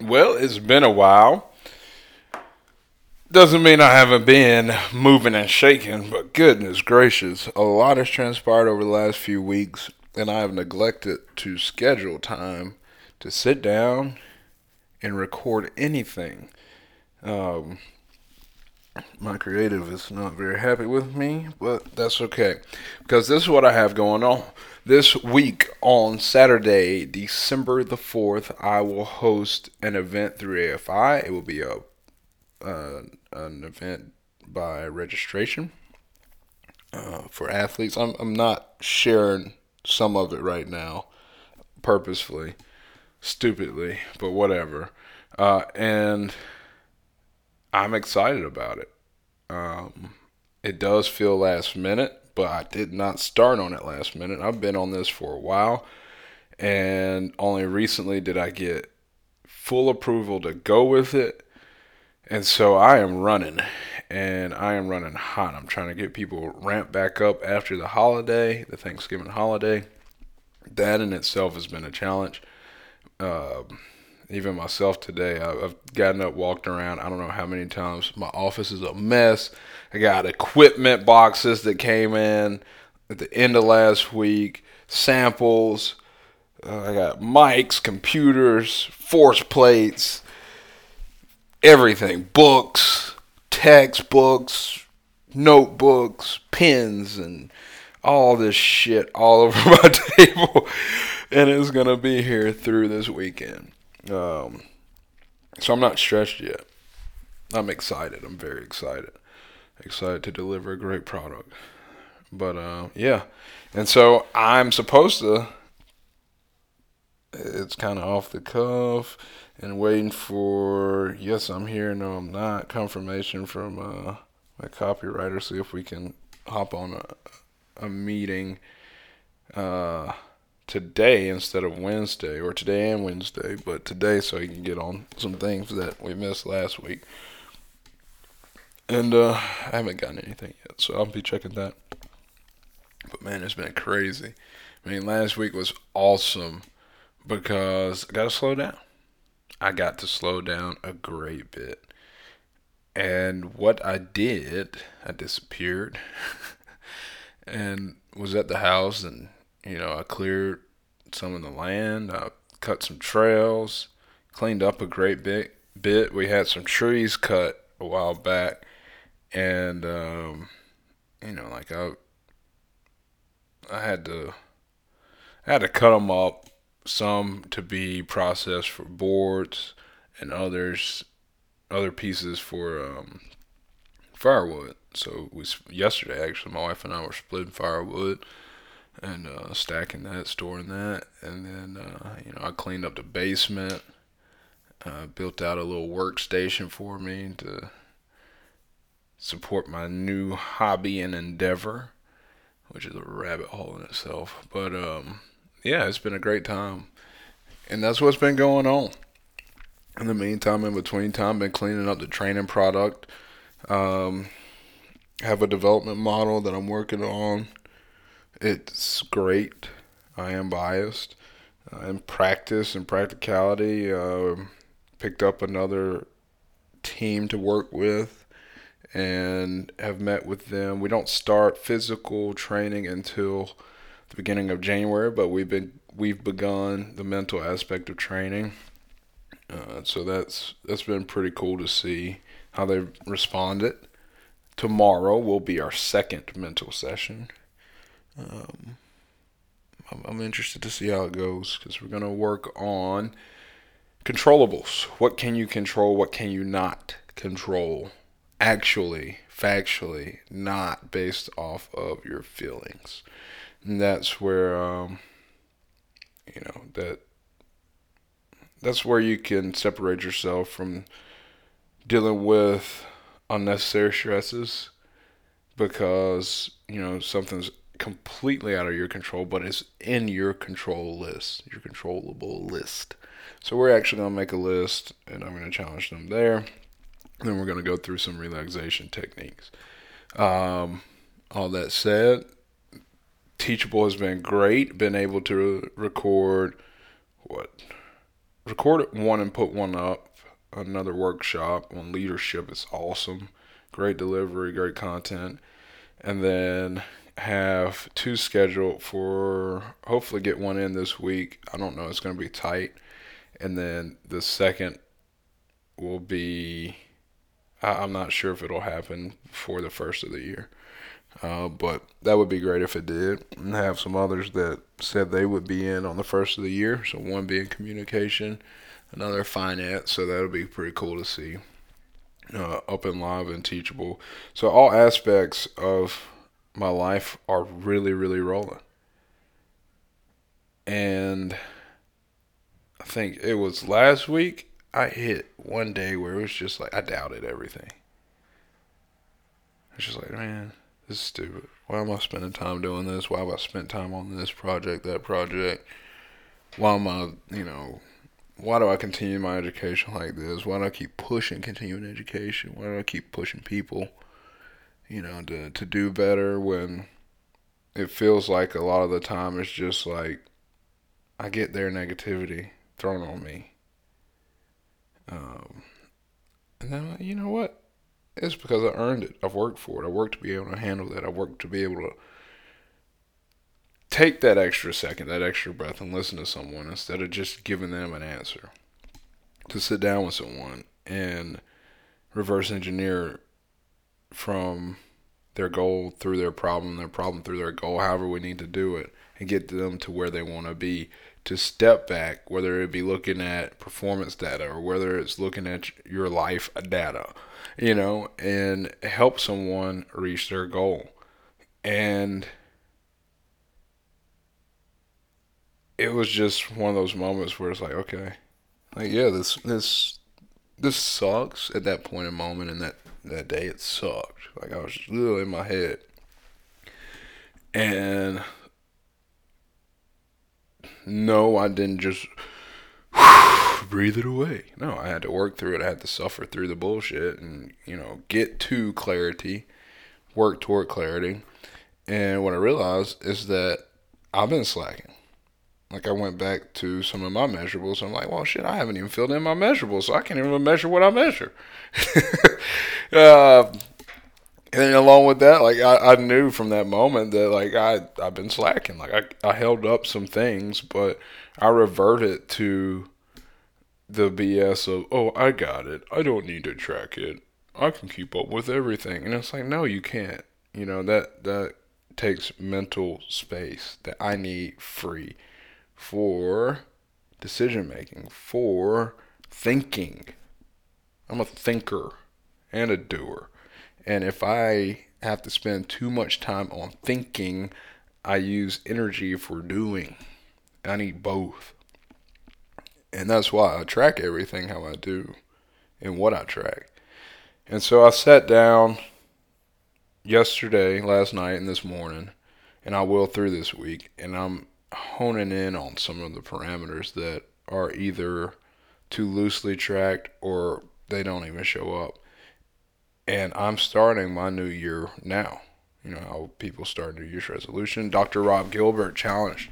Well, it's been a while. Doesn't mean I haven't been moving and shaking, but goodness gracious, a lot has transpired over the last few weeks, and I have neglected to schedule time to sit down and record anything. Um, my creative is not very happy with me, but that's okay because this is what I have going on. This week on Saturday, December the 4th, I will host an event through AFI. It will be a uh, an event by registration uh, for athletes. I'm, I'm not sharing some of it right now purposefully, stupidly, but whatever. Uh, and I'm excited about it. Um, it does feel last minute, but I did not start on it last minute. I've been on this for a while, and only recently did I get full approval to go with it. And so I am running, and I am running hot. I'm trying to get people ramped back up after the holiday, the Thanksgiving holiday. That in itself has been a challenge. Um, even myself today, I've gotten up, walked around. I don't know how many times. My office is a mess. I got equipment boxes that came in at the end of last week, samples. Uh, I got mics, computers, force plates, everything, books, textbooks, notebooks, pens, and all this shit all over my table. and it's going to be here through this weekend. Um, so I'm not stressed yet. I'm excited. I'm very excited. Excited to deliver a great product. But uh, yeah, and so I'm supposed to. It's kind of off the cuff and waiting for yes, I'm here. No, I'm not. Confirmation from uh, my copywriter. See if we can hop on a, a meeting. Uh, today instead of Wednesday, or today and Wednesday, but today so he can get on some things that we missed last week. And uh, I haven't gotten anything yet, so I'll be checking that. But man, it's been crazy. I mean, last week was awesome because I got to slow down. I got to slow down a great bit. And what I did, I disappeared and was at the house and you know, I cleared some of the land, I cut some trails, cleaned up a great bit. Bit. We had some trees cut a while back, and um, you know, like I, I had to, I had to cut them up. Some to be processed for boards, and others, other pieces for um, firewood. So we yesterday actually, my wife and I were splitting firewood and uh, stacking that, storing that, and then uh, you know I cleaned up the basement, uh, built out a little workstation for me to support my new hobby and endeavor, which is a rabbit hole in itself. But um, yeah, it's been a great time, and that's what's been going on. In the meantime, in between time, been cleaning up the training product. Um, have a development model that I'm working on it's great. I am biased. Uh, in practice and practicality, uh, picked up another team to work with and have met with them. We don't start physical training until the beginning of January, but we've been we've begun the mental aspect of training. Uh, so that's that's been pretty cool to see how they've responded. Tomorrow will be our second mental session. Um, I'm, I'm interested to see how it goes because we're going to work on controllables. What can you control? What can you not control? Actually, factually, not based off of your feelings. And that's where, um, you know, that that's where you can separate yourself from dealing with unnecessary stresses because you know something's completely out of your control, but it's in your control list, your controllable list. So we're actually going to make a list, and I'm going to challenge them there. Then we're going to go through some relaxation techniques. Um, all that said, Teachable has been great. Been able to record what recorded one and put one up. Another workshop on leadership is awesome. Great delivery, great content. And then have two scheduled for hopefully get one in this week. I don't know, it's going to be tight. And then the second will be I'm not sure if it'll happen before the first of the year. Uh, but that would be great if it did. And have some others that said they would be in on the first of the year. So one being communication, another finance. So that'll be pretty cool to see. Uh, up and live and teachable. So all aspects of my life are really, really rolling. And I think it was last week I hit one day where it was just like I doubted everything. It's just like, man, this is stupid. Why am I spending time doing this? Why have I spent time on this project, that project? Why am I, you know, why do I continue my education like this? Why do I keep pushing continuing education? Why do I keep pushing people, you know, to, to do better when it feels like a lot of the time it's just like I get their negativity thrown on me. Um, and then, you know what? It's because I earned it. I've worked for it. I worked to be able to handle that. I worked to be able to take that extra second, that extra breath, and listen to someone instead of just giving them an answer. To sit down with someone and reverse engineer from their goal through their problem, their problem through their goal, however we need to do it, and get them to where they want to be. To step back, whether it be looking at performance data or whether it's looking at your life data, you know, and help someone reach their goal. And it was just one of those moments where it's like, okay, like yeah, this this this sucks at that point in moment and that that day it sucked. Like I was literally in my head, and no, I didn't just breathe it away. No, I had to work through it. I had to suffer through the bullshit and you know get to clarity, work toward clarity. And what I realized is that I've been slacking like I went back to some of my measurables. I'm like, well, shit, I haven't even filled in my measurables, so I can't even measure what I measure. uh, and along with that, like I, I knew from that moment that like I I've been slacking. Like I I held up some things, but I reverted to the BS of oh I got it. I don't need to track it. I can keep up with everything. And it's like no, you can't. You know that that takes mental space that I need free for decision making, for thinking. I'm a thinker and a doer. And if I have to spend too much time on thinking, I use energy for doing. I need both. And that's why I track everything how I do and what I track. And so I sat down yesterday, last night, and this morning, and I will through this week, and I'm honing in on some of the parameters that are either too loosely tracked or they don't even show up. And I'm starting my new year now. You know how people start New Year's resolution. Dr. Rob Gilbert challenged,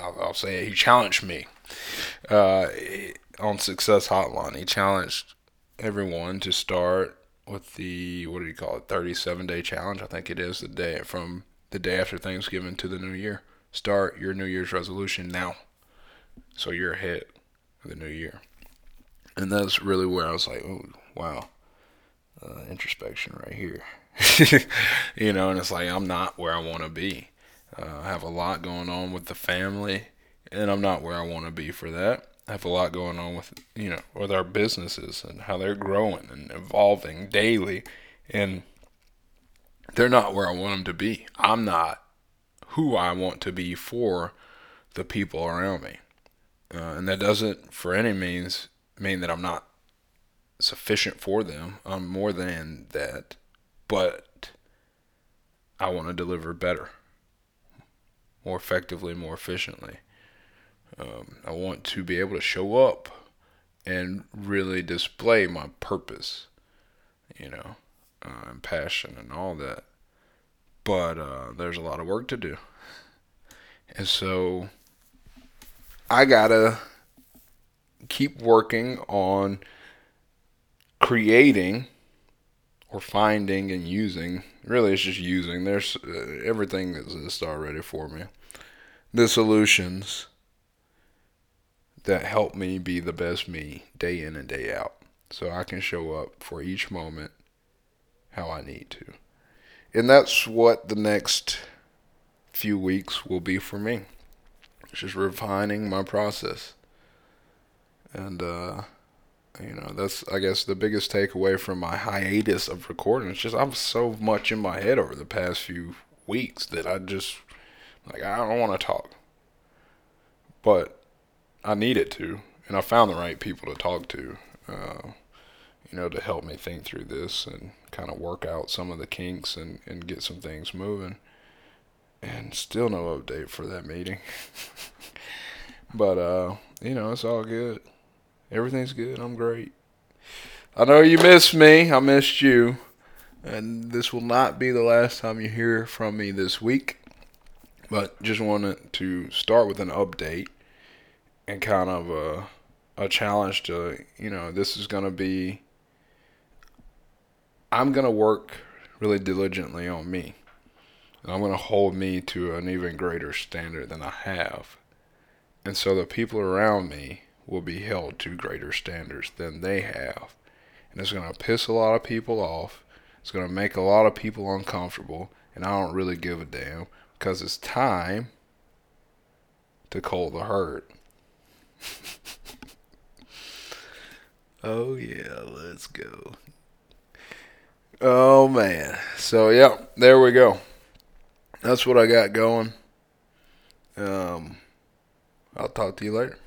I'll, I'll say it, he challenged me uh, on Success Hotline. He challenged everyone to start with the, what do you call it, 37 day challenge. I think it is the day from the day after Thanksgiving to the new year start your New Year's resolution now. So you're ahead of the new year. And that's really where I was like, oh, wow, uh, introspection right here. you know, and it's like, I'm not where I want to be. Uh, I have a lot going on with the family, and I'm not where I want to be for that. I have a lot going on with, you know, with our businesses and how they're growing and evolving daily. And they're not where I want them to be. I'm not who I want to be for the people around me. Uh, and that doesn't, for any means, mean that I'm not sufficient for them. I'm more than that. But I want to deliver better, more effectively, more efficiently. Um, I want to be able to show up and really display my purpose, you know, uh, and passion and all that but uh, there's a lot of work to do. And so I gotta keep working on creating or finding and using. Really, it's just using. There's uh, everything exists already for me. The solutions that help me be the best me day in and day out. So I can show up for each moment how I need to. And that's what the next few weeks will be for me. It's just refining my process. And, uh, you know, that's, I guess, the biggest takeaway from my hiatus of recording. It's just I'm so much in my head over the past few weeks that I just, like, I don't want to talk. But I needed to. And I found the right people to talk to, uh, you know, to help me think through this and kind of work out some of the kinks and, and get some things moving. And still no update for that meeting. but, uh, you know, it's all good. Everything's good. I'm great. I know you missed me. I missed you. And this will not be the last time you hear from me this week. But just wanted to start with an update and kind of a, a challenge to, you know, this is going to be, I'm going to work really diligently on me. And I'm going to hold me to an even greater standard than I have. And so the people around me will be held to greater standards than they have. And it's going to piss a lot of people off. It's going to make a lot of people uncomfortable. And I don't really give a damn because it's time to call the herd. oh, yeah, let's go. Oh, man. So, yeah, there we go. That's what I got going. Um, I'll talk to you later.